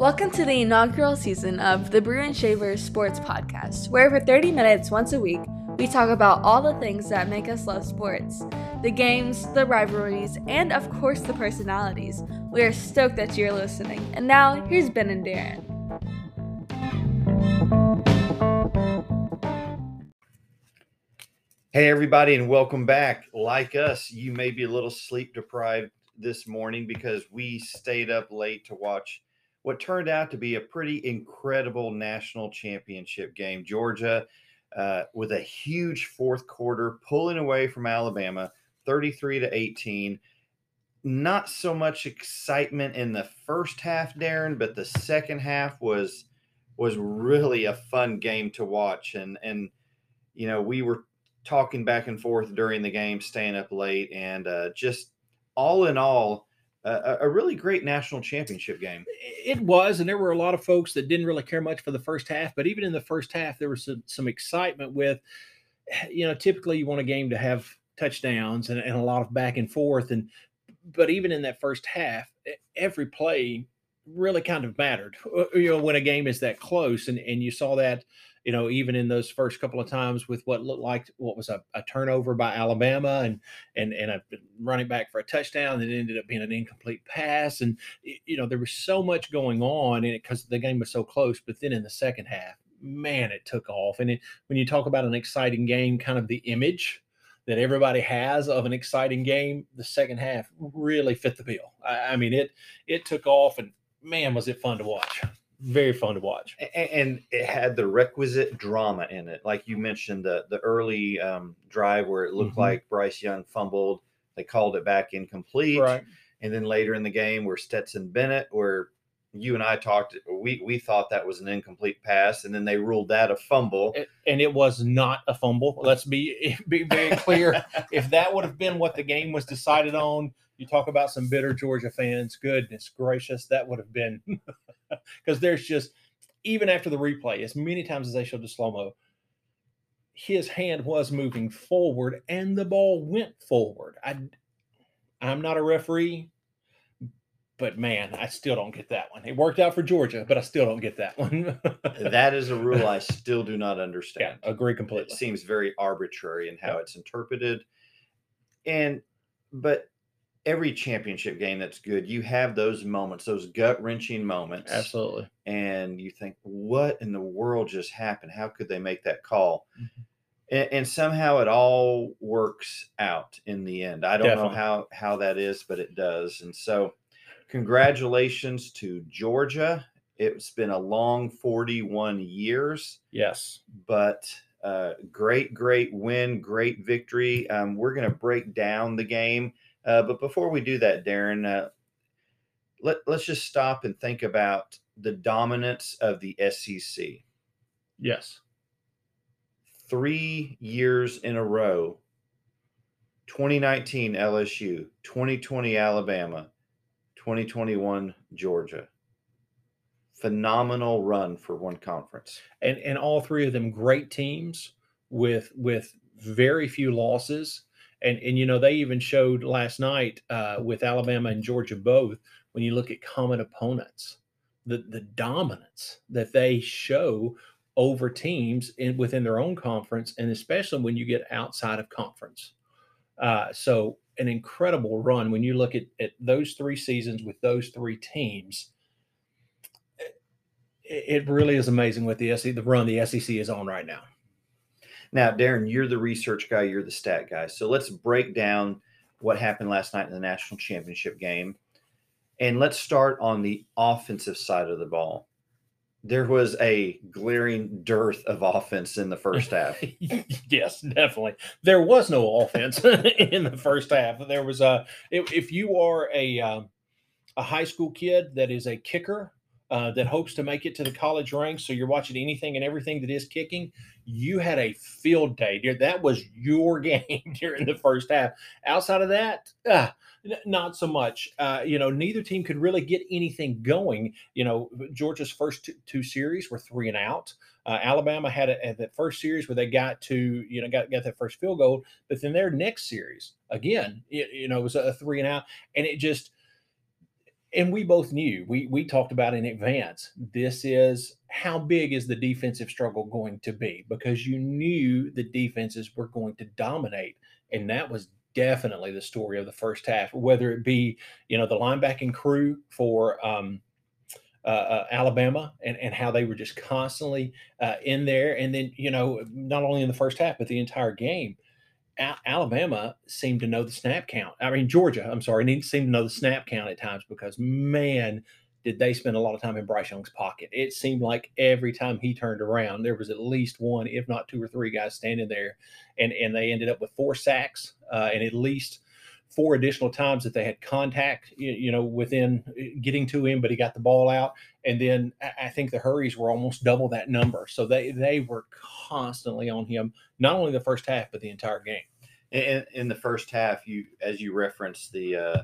Welcome to the inaugural season of the Brew and Shaver Sports Podcast, where for 30 minutes once a week, we talk about all the things that make us love sports the games, the rivalries, and of course the personalities. We are stoked that you're listening. And now, here's Ben and Darren. Hey, everybody, and welcome back. Like us, you may be a little sleep deprived this morning because we stayed up late to watch what turned out to be a pretty incredible national championship game. Georgia, uh, with a huge fourth quarter, pulling away from Alabama, 33 to 18. Not so much excitement in the first half, Darren, but the second half was was really a fun game to watch. And and you know we were talking back and forth during the game, staying up late, and uh, just all in all, a, a, really great national championship game. It was, and there were a lot of folks that didn't really care much for the first half. But even in the first half, there was some, some excitement with, you know, typically you want a game to have touchdowns and, and a lot of back and forth. And but even in that first half, every play really kind of mattered. You know, when a game is that close, and and you saw that you know, even in those first couple of times with what looked like what was a, a turnover by Alabama and and and a running back for a touchdown that ended up being an incomplete pass, and you know there was so much going on in it because the game was so close. But then in the second half, man, it took off. And it, when you talk about an exciting game, kind of the image that everybody has of an exciting game, the second half really fit the bill. I, I mean, it it took off, and man, was it fun to watch very fun to watch. And it had the requisite drama in it, like you mentioned the the early um, drive where it looked mm-hmm. like Bryce Young fumbled, they called it back incomplete, right. and then later in the game where Stetson Bennett, where you and I talked, we we thought that was an incomplete pass, and then they ruled that a fumble, and it was not a fumble. Let's be be very clear. if that would have been what the game was decided on, you talk about some bitter Georgia fans. Goodness gracious, that would have been because there's just even after the replay, as many times as they showed the slow mo, his hand was moving forward and the ball went forward. I, I'm not a referee, but man, I still don't get that one. It worked out for Georgia, but I still don't get that one. that is a rule I still do not understand. Yeah, agree completely. It seems very arbitrary in how yeah. it's interpreted. And, but every championship game that's good, you have those moments, those gut wrenching moments. Absolutely. And you think, what in the world just happened? How could they make that call? Mm-hmm. And, and, somehow it all works out in the end. I don't Definitely. know how how that is, but it does. And so, congratulations to Georgia. It's been a long 41 years. Yes. But uh, great, great win, great victory. Um, we're going to break down the game uh, but before we do that, Darren, uh, let, let's just stop and think about the dominance of the SEC. Yes. Three years in a row 2019 LSU, 2020 Alabama, 2021 Georgia. Phenomenal run for one conference. And and all three of them great teams with with very few losses and and you know they even showed last night uh, with Alabama and Georgia both when you look at common opponents the the dominance that they show over teams in within their own conference and especially when you get outside of conference uh, so an incredible run when you look at, at those three seasons with those three teams it, it really is amazing what the SEC, the run the SEC is on right now now, Darren, you're the research guy, you're the stat guy. So let's break down what happened last night in the national championship game. And let's start on the offensive side of the ball. There was a glaring dearth of offense in the first half. yes, definitely. There was no offense in the first half. There was a if, if you are a um, a high school kid that is a kicker uh, that hopes to make it to the college ranks. So you're watching anything and everything that is kicking. You had a field day. That was your game during the first half. Outside of that, uh, not so much. Uh, you know, neither team could really get anything going. You know, Georgia's first two, two series were three and out. Uh, Alabama had a, that first series where they got to, you know, got, got that first field goal, but then their next series, again, it, you know, was a three and out. And it just, and we both knew we we talked about in advance this is how big is the defensive struggle going to be? Because you knew the defenses were going to dominate and that was definitely the story of the first half whether it be you know the linebacking crew for um, uh, uh, Alabama and, and how they were just constantly uh, in there and then you know not only in the first half but the entire game Alabama seemed to know the snap count. I mean, Georgia, I'm sorry, need seemed to know the snap count at times because man, did they spend a lot of time in Bryce Young's pocket. It seemed like every time he turned around, there was at least one, if not two or three guys standing there, and and they ended up with four sacks uh, and at least four additional times that they had contact, you, know, within uh, getting to him, but he got the ball out. And then I think the hurries were almost double that number. So they they were constantly on him, not only the first half, but the entire game. In, in the first half, you as you referenced the uh,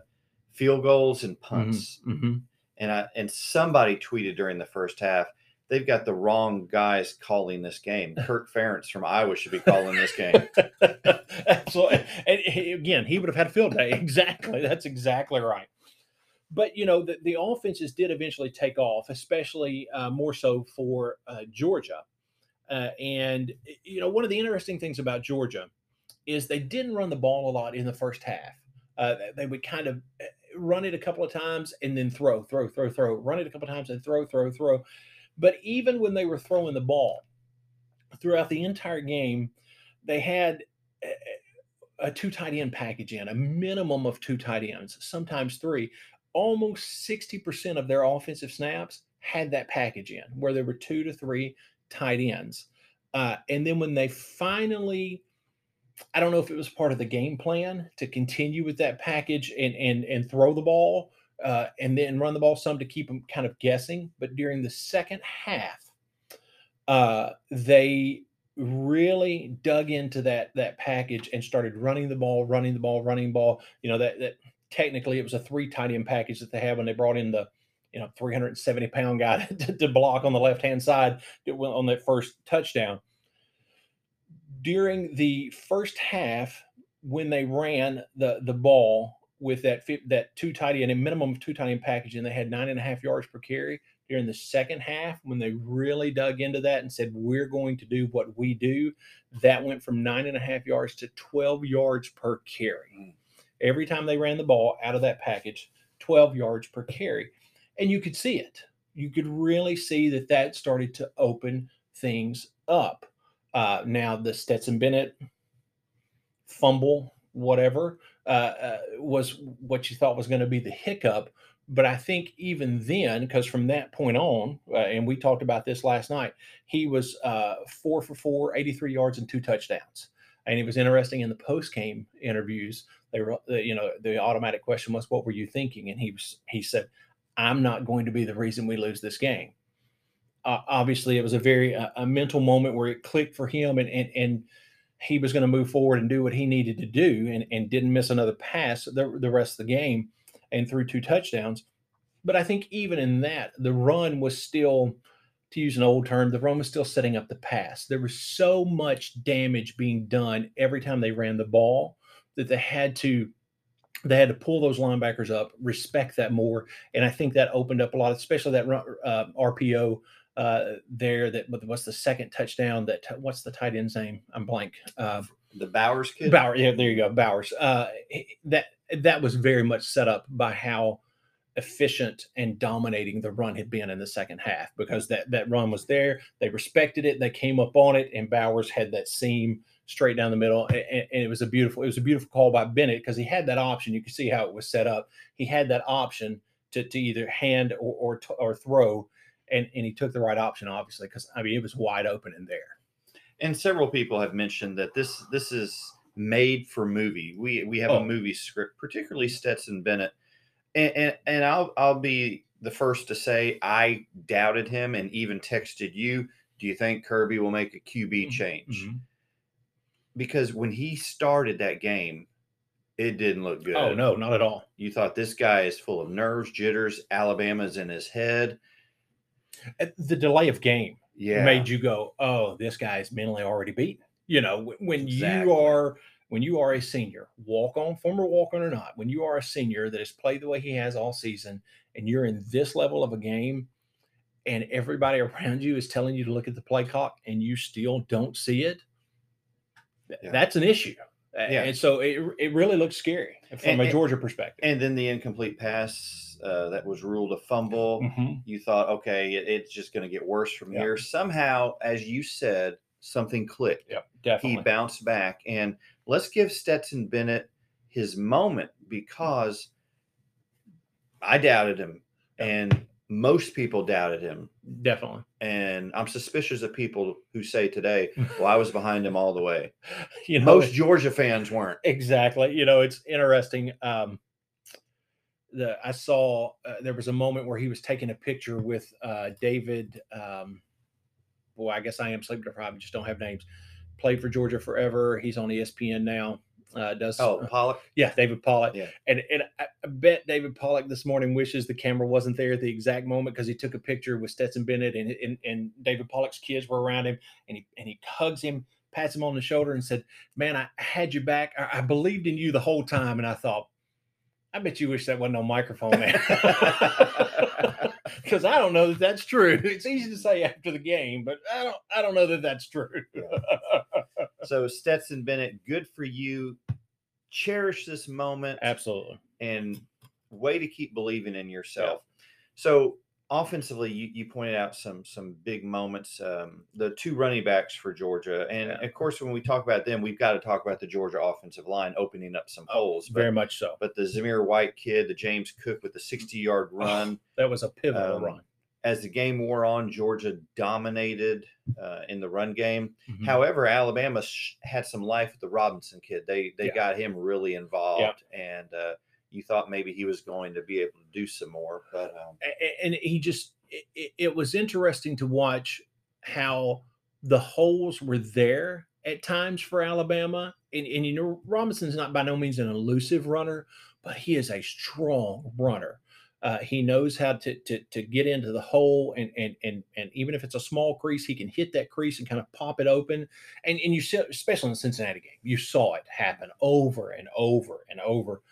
field goals and mm-hmm, punts, mm-hmm. and I, and somebody tweeted during the first half they've got the wrong guys calling this game. Kirk Ferentz from Iowa should be calling this game. Absolutely. And again, he would have had a field day. Exactly. That's exactly right. But, you know, the, the offenses did eventually take off, especially uh, more so for uh, Georgia. Uh, and, you know, one of the interesting things about Georgia is they didn't run the ball a lot in the first half. Uh, they would kind of uh, run it a couple of times and then throw, throw, throw, throw, run it a couple of times and throw, throw, throw. But even when they were throwing the ball throughout the entire game, they had a two tight end package in, a minimum of two tight ends, sometimes three. Almost 60% of their offensive snaps had that package in where there were two to three tight ends. Uh, and then when they finally, I don't know if it was part of the game plan to continue with that package and and and throw the ball, uh, and then run the ball some to keep them kind of guessing. But during the second half, uh, they really dug into that that package and started running the ball, running the ball, running ball. You know that that technically it was a three tight end package that they had when they brought in the you know 370 pound guy to, to block on the left hand side on that first touchdown. During the first half, when they ran the the ball, with that that two tight end, a minimum of two tight end package, and they had nine and a half yards per carry during the second half when they really dug into that and said we're going to do what we do. That went from nine and a half yards to 12 yards per carry. Mm. Every time they ran the ball out of that package, 12 yards per carry, and you could see it. You could really see that that started to open things up. Uh, now the Stetson Bennett fumble, whatever uh, uh, was what you thought was going to be the hiccup. But I think even then, because from that point on, uh, and we talked about this last night, he was uh, four for four, 83 yards and two touchdowns. And it was interesting in the post game interviews. They were, you know, the automatic question was, "What were you thinking?" And he was, he said, "I'm not going to be the reason we lose this game." Uh, obviously, it was a very a mental moment where it clicked for him, and and and he was going to move forward and do what he needed to do and, and didn't miss another pass the, the rest of the game and threw two touchdowns. But I think even in that, the run was still, to use an old term, the run was still setting up the pass. There was so much damage being done every time they ran the ball that they had to they had to pull those linebackers up, respect that more, and I think that opened up a lot, especially that uh, RPO uh, there that what's the second touchdown that what's the tight end's name? I'm blank. Uh, the bowers kid? Bowers yeah there you go bowers. Uh, that that was very much set up by how efficient and dominating the run had been in the second half because that that run was there. They respected it. They came up on it and bowers had that seam straight down the middle and, and it was a beautiful it was a beautiful call by bennett because he had that option. You could see how it was set up. He had that option to, to either hand or, or, or throw and and he took the right option, obviously, because I mean it was wide open in there. And several people have mentioned that this this is made for movie. We we have oh. a movie script, particularly Stetson Bennett, and, and and I'll I'll be the first to say I doubted him and even texted you. Do you think Kirby will make a QB mm-hmm. change? Mm-hmm. Because when he started that game, it didn't look good. Oh no, not at all. You thought this guy is full of nerves, jitters. Alabama's in his head Uh, the delay of game yeah. made you go, "Oh, this guy's mentally already beaten." You know, when exactly. you are when you are a senior, walk on, former walk on or not, when you are a senior that has played the way he has all season, and you're in this level of a game, and everybody around you is telling you to look at the play clock, and you still don't see it, Yeah. that's an issue. Yeah. And so it, it really looks scary from And- a Georgia perspective. And then the incomplete pass uh, that was ruled a fumble. Mhm. You thought, okay, it, it's just going to get worse from Yeah. here. Somehow, as you said, something clicked. Yep, definitely. He bounced back. And let's give Stetson Bennett his moment because I doubted him. And most people doubted him. definitely. And I'm suspicious of people who say today, well, I was behind him all the way. You know, Most Georgia fans weren't. exactly. You know, it's interesting. Um, the I saw uh, there was a moment where he was taking a picture with uh, David. Um, boy, I guess I am sleep deprived. Just don't have names. Played for Georgia forever. He's on ESPN now. Uh, does Oh, uh, Pollack. yeah, David Pollack. Yeah. And and I, I bet David Pollack this morning wishes the camera wasn't there at the exact moment because he took a picture with Stetson Bennett and, and and David Pollack's kids were around him and he and he hugs him, pats him on the shoulder, and said, "Man, I had you back. I, I believed in you the whole time." And I thought, I bet you wish that wasn't on microphone, man. Because I don't know that that's true. It's easy to say after the game, but I don't. I don't know that that's true. So Stetson Bennett, good for you. Cherish this moment Absolutely. and way to keep believing in yourself. So offensively, you, you pointed out some some big moments. Um, the two running backs for Georgia, and Yeah. of course, when we talk about them, we've got to talk about the Georgia offensive line opening up some holes. Very much so. but the Zamir White kid, the James Cook with the sixty yard run. That was a pivotal Um, run. As the game wore on, Georgia dominated uh, in the run game. Mhm. However, Alabama sh- had some life with the Robinson kid. They they Yeah. got him really involved, and uh, you thought maybe he was going to be able to do some more, but um, and he just it- it, was interesting to watch how the holes were there at times for Alabama. And, and you know, Robinson's not by no means an elusive runner, but he is a strong runner. Uh, he knows how to, to to get into the hole and and and and even if it's a small crease, he can hit that crease and kind of pop it open. And and you saw, especially in the Cincinnati game, you saw it happen over and over and over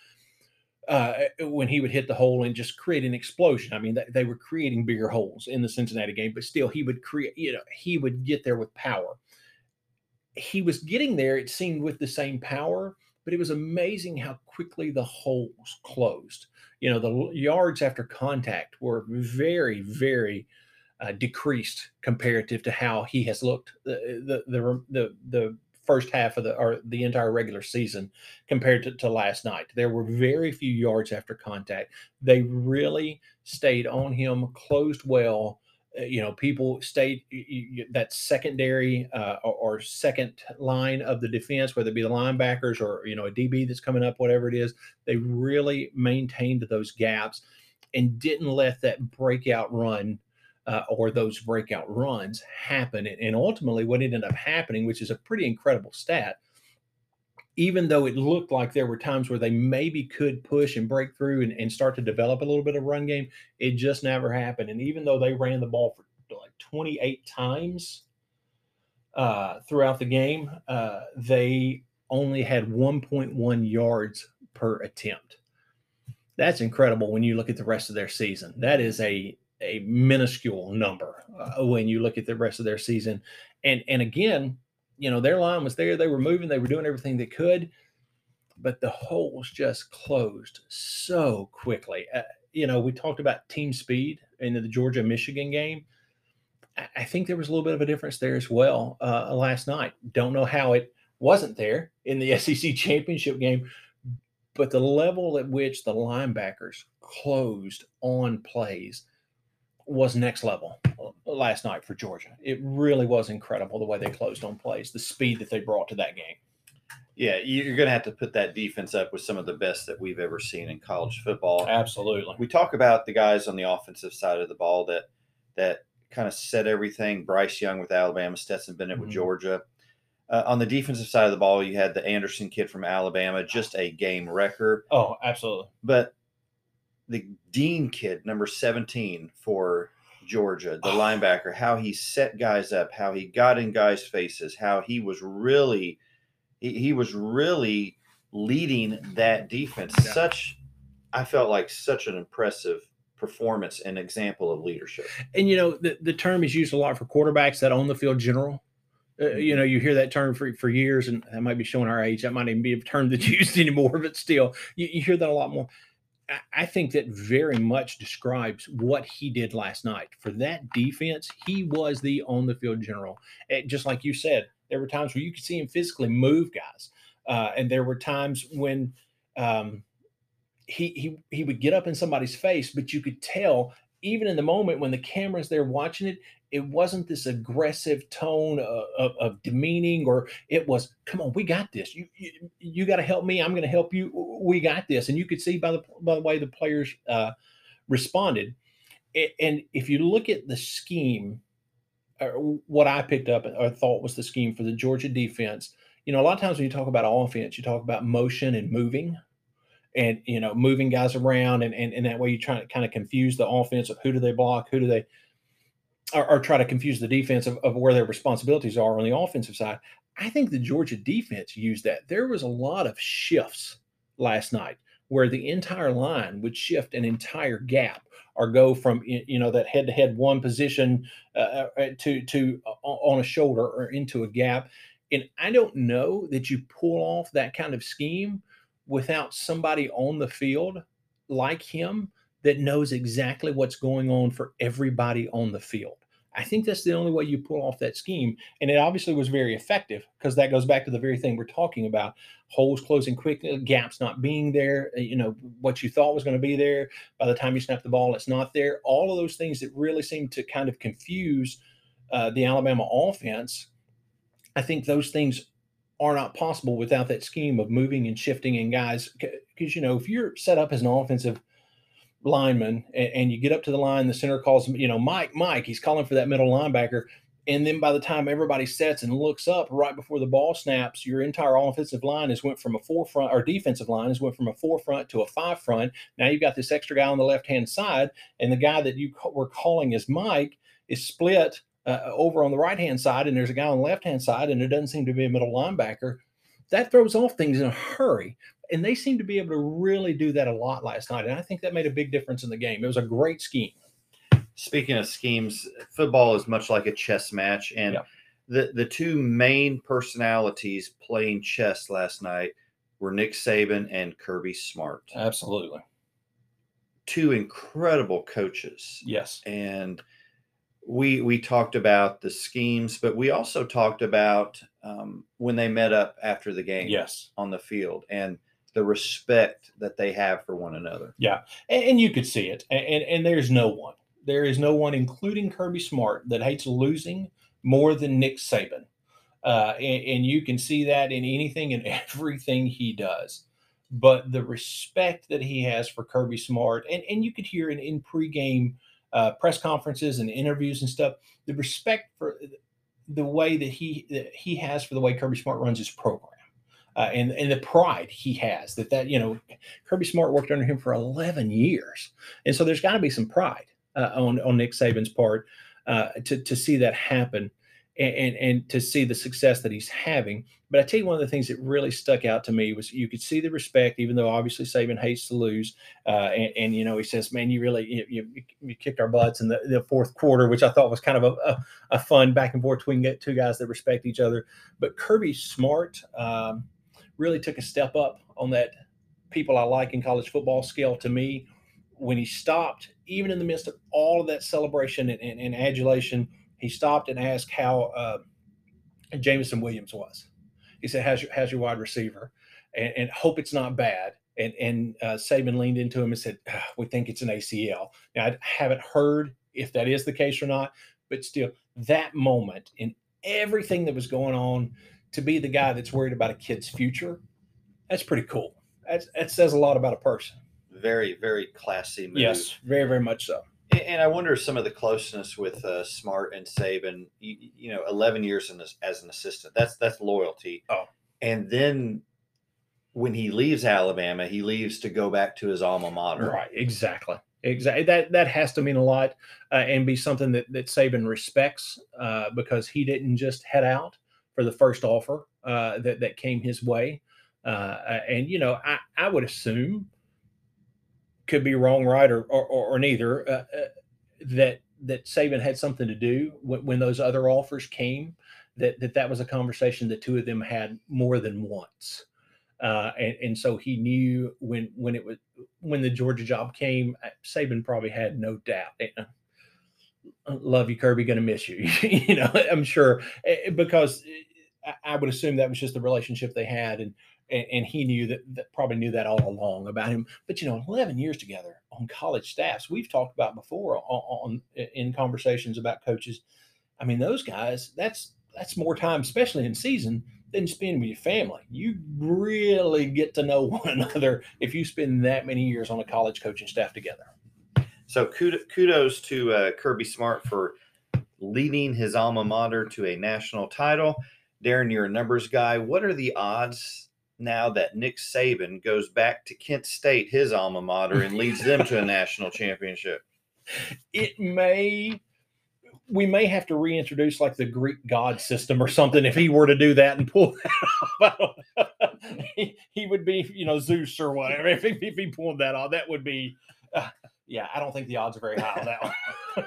uh, when he would hit the hole and just create an explosion. I mean, they were creating bigger holes in the Cincinnati game, but still, he would create. You know, he would get there with power. He was getting there. It seemed with the same power, but it was amazing how quickly the holes closed. You know, the yards after contact were very, very uh, decreased comparative to how he has looked the the the the, the first half of the or the entire regular season compared to, to last night. There were very few yards after contact. They really stayed on him, closed well. Uh, you know, people stayed that secondary uh, or, or second line of the defense, whether it be the linebackers or you know a DB that's coming up, whatever it is. They really maintained those gaps and didn't let that breakout run uh, or those breakout runs happen. And, ultimately, what ended up happening, which is a pretty incredible stat, even though it looked like there were times where they maybe could push and break through and, and start to develop a little bit of run game, it just never happened. And even though they ran the ball for like 28 times uh, throughout the game, uh, they only had 1.1 yards per attempt. That's incredible when you look at the rest of their season. That is a a minuscule number uh, when you look at the rest of their season. And and again, you know, their line was there. They were moving. They were doing everything they could, but the holes just closed so quickly. Uh, you know, we talked about team speed in the Georgia Michigan game. I, I think there was a little bit of a difference there as well uh, last night. Don't know how it wasn't there in the SEC championship game, but the level at which the linebackers closed on plays was next level uh, last night for Georgia. It really was incredible the way they closed on plays, the speed that they brought to that game. yeah, you're going to have to put that defense up with some of the best that we've ever seen in college football. Absolutely. we talk about the guys on the offensive side of the ball that that kind of set everything. Bryce Young with Alabama, Stetson Bennett with Mhm. Georgia. Uh, on the defensive side of the ball, you had the Anderson kid from Alabama, just a game record. Oh, absolutely. But the Dean kid, number 17 for Georgia, the linebacker, how he set guys up, how he got in guys' faces, how he was really He, he was really leading that defense. Yeah. Such, I felt like such an impressive performance and example of leadership. And you know, the, the term is used a lot for quarterbacks that on the field general. Uh, you know, you hear that term for, for years, and that might be showing our age. That might even be a term that's used anymore, but still, you, you hear that a lot more. I- think that very much describes what he did last night. For that defense, he was the on the field general. And just like you said, there were times where you could see him physically move guys, uh, and there were times when um, he he he would get up in somebody's face, but you could tell even in the moment when the camera's there watching it, it wasn't this aggressive tone of, of, of demeaning, or it was, "Come on, we got this. You you, you got to help me. I'm going to help you. We got this." And you could see by the by the way the players uh, responded. And if you look at the scheme, or what I picked up or thought was the scheme for the Georgia defense, you know, a lot of times when you talk about offense, you talk about motion and moving and you know moving guys around and and, and that way you try to kind of confuse the offense of who do they block who do they or, or try to confuse the defense of, of where their responsibilities are on the offensive side i think the georgia defense used that. There was a lot of shifts last night where the entire line would shift an entire gap or go from you know that head to head one position uh, uh, to to uh, on a shoulder or into a gap. And i don't know that you pull off that kind of scheme without somebody on the field like him that knows exactly what's going on for everybody on the field. I think that's the only way you pull off that scheme. And it obviously was very effective because that goes back to the very thing we're talking about holes closing quickly, gaps not being there, uh, you know, what you thought was going to be there. By the time you snap the ball, it's not there. All of those things that really seem to kind of confuse uh, the Alabama offense. I think those things are not possible without that scheme of moving and shifting and guys because you know if you're set up as an offensive lineman and, and you get up to the line the center calls you know mike mike he's calling for that middle linebacker and then by the time everybody sets and looks up right before the ball snaps your entire offensive line has went from a four front or defensive line has went from a four front to a five front now you've got this extra guy on the left hand side and the guy that you were calling as mike is split uh, over on the right hand side, and there's a guy on the left hand side, and there doesn't seem to be a middle linebacker. That throws off things in a hurry. And they seem to be able to really do that a lot last night. And I think that made a big difference in the game. It was a great scheme. Speaking of schemes, football is much like a chess match, and Yeah. the the two main personalities playing chess last night were Nick Saban and Kirby Smart, Absolutely. two incredible coaches. Yes. and we we talked about the schemes, but we also talked about um, when they met up after the game Yes. on the field and the respect that they have for one another. And, and you could see it. And, and, and there's no one. There is no one, including Kirby Smart, that hates losing more than Nick Saban. Uh, and, you can see that in anything and everything he does. But the respect that he has for Kirby Smart, and, and you could hear it in pregame uh, press conferences and interviews and stuff, the respect for the way that he that he has for the way Kirby Smart runs his program. Uh, and and the pride he has that that you know Kirby Smart worked under him for 11 years, and so there's got to be some pride uh, on on Nick Saban's part uh, to to see that happen, and, and and to see the success that he's having. But I tell you, one of the things that really stuck out to me was you could see the respect, even though obviously Saban hates to lose, uh, and, and you know he says, "Man, you really you, you, you kicked our butts in the, the fourth quarter," which I thought was kind of a, a, a fun back and forth between two guys that respect each other. But Kirby Smart. Um, really took a step up on that people I like in college football scale to me when he stopped, even in the midst of all of that celebration and, and, and adulation, he stopped and asked how uh, Jameson Williams was. He said, "How's your, how's your wide receiver?" And, and hope it's not bad. And, and uh, Saban leaned into him and said, "Ah, "We think it's an ACL." Now I haven't heard if that is the case or not, but still, that moment in everything that was going on to be the guy that's worried about a kid's future, that's pretty cool. That's, that says a lot about a person. Very, very classy move. Yes, very, very much so. And, I wonder some of the closeness with uh, Smart and Saban. You, you know, eleven years in this, as an assistant. That's that's loyalty. Oh. and then when he leaves Alabama, he leaves to go back to his alma mater. Right, exactly. Exactly. That that has to mean a lot uh, and be something that, that Saban respects uh, because he didn't just head out for the first offer uh, that that came his way. Uh, and you know, I, I would assume could be wrong, right, or or, or neither. Uh, uh, that that Saban had something to do when, when those other offers came. That, that that was a conversation that two of them had more than once. Uh, and, and so he knew when when it was when the Georgia job came, uh, Saban probably had no doubt. Uh, love you, Kirby. Going to miss you. you know, I'm sure eh, because I would assume that was just the relationship they had, and and, and he knew that, that, probably knew that all along about him. But you know, 11 years together on college staffs, we've talked about before on, on in conversations about coaches. I mean, those guys, that's that's more time, especially in season, than spend with your family. You really get to know one another if you spend that many years on a college coaching staff together. So kudos to uh, Kirby Smart for leading his alma mater to a national title. Darren, you're a numbers guy. What are the odds now that Nick Saban goes back to Kent State, his alma mater, and leads them to a national championship? It may we may have to reintroduce like the Greek god system or something if he were to do that and pull that off. he, he would be, you know, Zeus or whatever. If he, if he pulled that off, that would be, uh, yeah, I don't think the odds are very high on that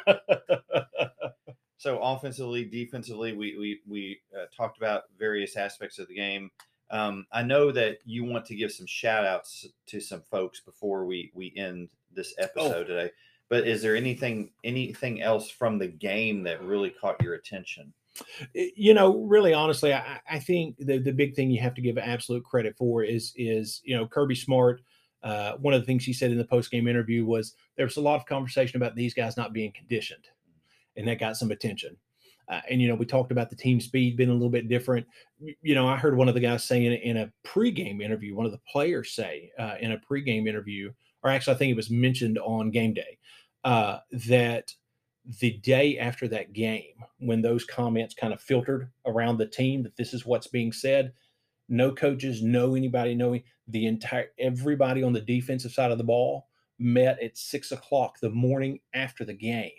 one. so offensively, defensively, we we we uh, talked about various aspects of the game. Um, I know that you want to give some shout outs to some folks before we we end this oh. episode oh. today. But is there anything anything else from the game that really caught your attention? You know, really honestly, I, I think the, the big thing you have to give absolute credit for is is you know Kirby Smart. Uh, one of the things he said in the post game interview was there was a lot of conversation about these guys not being conditioned, and that got some attention. Uh, and you know, we talked about the team speed being a little bit different. You know, I heard one of the guys saying in a pregame interview, one of the players say uh, in a pregame interview, or actually, I think it was mentioned on game day, uh, that the day after that game, when those comments kind of filtered around the team that this is what's being said, no coaches, no anybody knowing the entire everybody on the defensive side of the ball met at six o'clock the morning after the game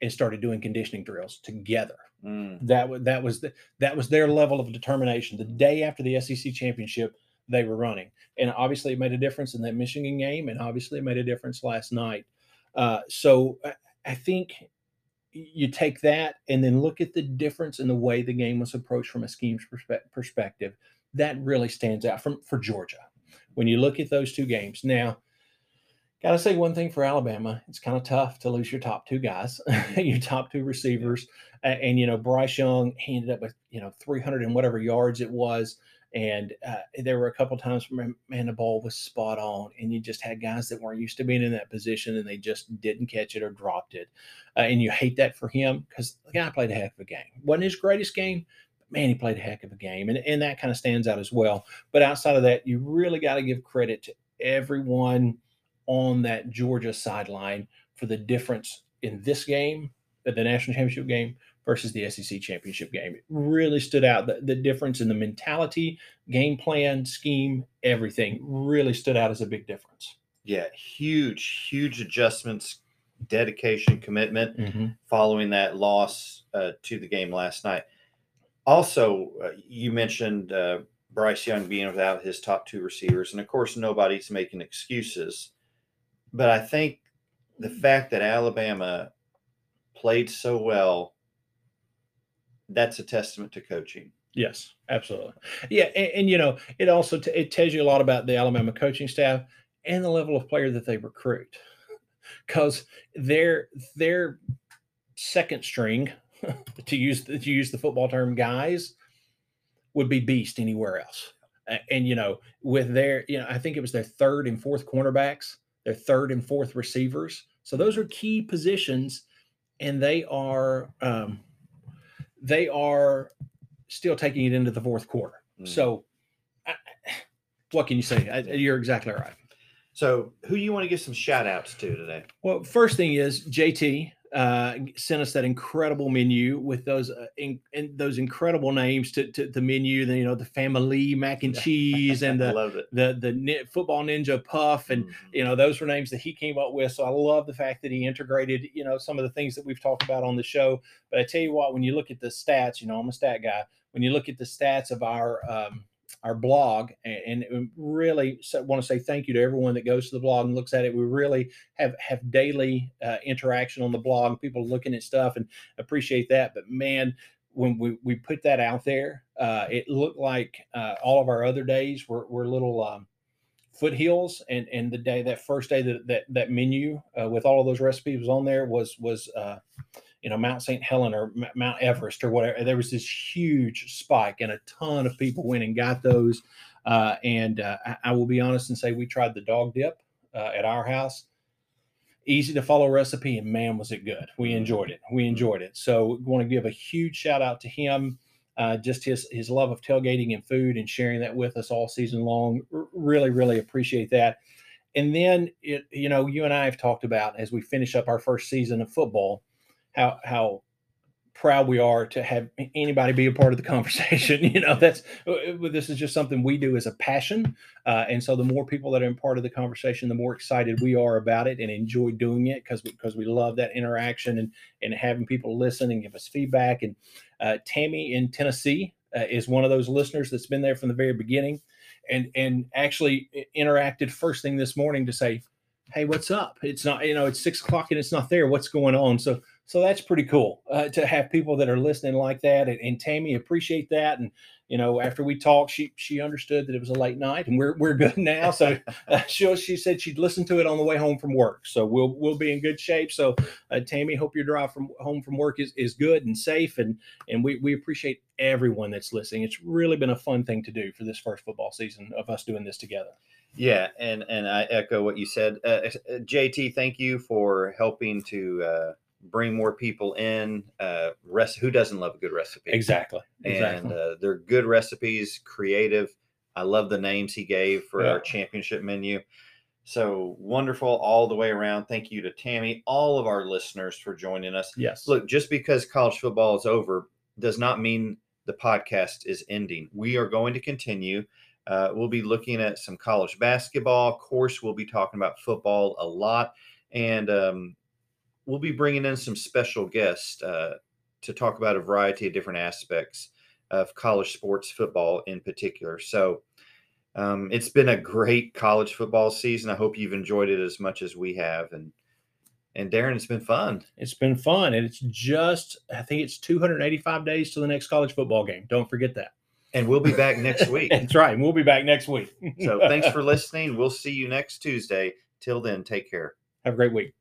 and started doing conditioning drills together. Mm. That was that was the, that was their level of determination. The day after the SEC championship, they were running, and obviously it made a difference in that Michigan game, and obviously it made a difference last night. Uh, so I, I think you take that and then look at the difference in the way the game was approached from a schemes perspe- perspective. That really stands out from for Georgia. When you look at those two games now, Got to say one thing for Alabama. It's kind of tough to lose your top two guys, your top two receivers. And, and, you know, Bryce Young, he ended up with, you know, 300 and whatever yards it was. And uh, there were a couple times where, man, the ball was spot on. And you just had guys that weren't used to being in that position and they just didn't catch it or dropped it. Uh, and you hate that for him because the guy played a heck of a game. Wasn't his greatest game, but man, he played a heck of a game. And, and that kind of stands out as well. But outside of that, you really got to give credit to everyone – on that Georgia sideline for the difference in this game, the national championship game versus the SEC championship game. It really stood out. The, the difference in the mentality, game plan, scheme, everything really stood out as a big difference. Yeah, huge, huge adjustments, dedication, commitment mm-hmm. following that loss uh, to the game last night. Also, uh, you mentioned uh, Bryce Young being without his top two receivers, and of course, nobody's making excuses but I think the fact that Alabama played so well, that's a testament to coaching. Yes, absolutely. Yeah, and, and you know, it also t- it tells you a lot about the Alabama coaching staff and the level of player that they recruit, because their their second string, to use to use the football term, guys, would be beast anywhere else. And you know, with their, you know, I think it was their third and fourth cornerbacks their third and fourth receivers. So those are key positions, and they are um, they are still taking it into the fourth quarter. Mm. So, I, what can you say? I, you're exactly right. So, who do you want to give some shout outs to today? Well, first thing is JT. Uh, sent us that incredible menu with those uh, in, in those incredible names to, to the menu. Then you know the family mac and cheese and the the the ni- football ninja puff and Mhm. you know those were names that he came up with so i love the fact that he integrated you know some of the things that we've talked about on the show but i tell you what when you look at the stats you know i'm a stat guy when you look at the stats of our um, our blog and, and really want to say thank you to everyone that goes to the blog and looks at it. We really have have daily uh, interaction on the blog people looking at stuff and appreciate that but man when we, we put that out there uh, it looked like uh, all of our other days were, were little um, foothills and and the day that first day that that, that menu uh, with all of those recipes was on there was was uh, you know Mount St. Helen or M- Mount Everest or whatever. There was this huge spike, and a ton of people went and got those. Uh, and uh, I, I will be honest and say we tried the dog dip uh, at our house. Easy to follow recipe, and man, was it good. We enjoyed it. We enjoyed it. So, want to give a huge shout out to him. Uh, just his his love of tailgating and food and sharing that with us all season long. R- really, really appreciate that. And then, it, you know, you and I have talked about as we finish up our first season of football, how how proud we are to have anybody be a part of the conversation. you know, that's uh, this is just something we do as a passion, uh, and so the more people that are in part of the conversation, the more excited we are about it and enjoy doing it because because we love that interaction and and having people listen and give us feedback. And uh, Tammie in Tennessee uh, is one of those listeners that's been there from the very beginning, and and actually interacted first thing this morning to say, "Hey, what's up? It's not you know it's six o'clock and it's not there. What's going on?" So so that's pretty cool uh, to have people that are listening like that. And, and Tammie appreciate that. And you know, after we talked, she she understood that it was a late night, and we're we're good now. So uh, she she said she'd listen to it on the way home from work. So we'll we'll be in good shape. So uh, Tammie, hope your drive from home from work is, is good and safe, and and we we appreciate everyone that's listening. It's really been a fun thing to do for this first football season of us doing this together. Yeah, and and I echo what you said, uh, JT. Thank you for helping to uh, bring more people in. Uh, rest who doesn't love a good recipe? Exactly. And Exactly. uh, they're good recipes, creative. I love the names he gave for Yeah. our championship menu. So wonderful all the way around. Thank you to Tammie, all of our listeners for joining us. yes. Look, just because college football is over does not mean the podcast is ending. We are going to continue. Uh, we'll be looking at some college basketball. Of course, we'll be talking about football a lot. And um, we'll be bringing in some special guests uh, to talk about a variety of different aspects of college sports, football in particular. So um, it's been a great college football season. I hope you've enjoyed it as much as we have. And and Darren, it's been fun. It's been fun, and it's just I think it's 285 days to the next college football game. Don't forget that. And we'll be back next week. That's right. and We'll be back next week. So thanks for listening. We'll see you next Tuesday. Till then, take care. Have a great week.